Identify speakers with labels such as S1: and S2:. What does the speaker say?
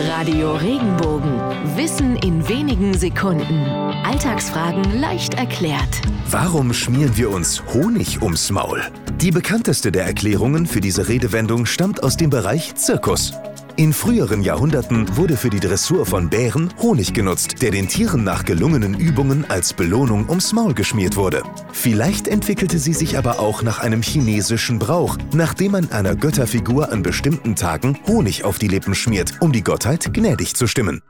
S1: Radio Regenbogen. Wissen in wenigen Sekunden. Alltagsfragen leicht erklärt.
S2: Warum schmieren wir uns Honig ums Maul? Die bekannteste der Erklärungen für diese Redewendung stammt aus dem Bereich Zirkus. In früheren Jahrhunderten wurde für die Dressur von Bären Honig genutzt, der den Tieren nach gelungenen Übungen als Belohnung ums Maul geschmiert wurde. Vielleicht entwickelte sie sich aber auch nach einem chinesischen Brauch, nachdem man einer Götterfigur an bestimmten Tagen Honig auf die Lippen schmiert, um die Gottheit gnädig zu stimmen.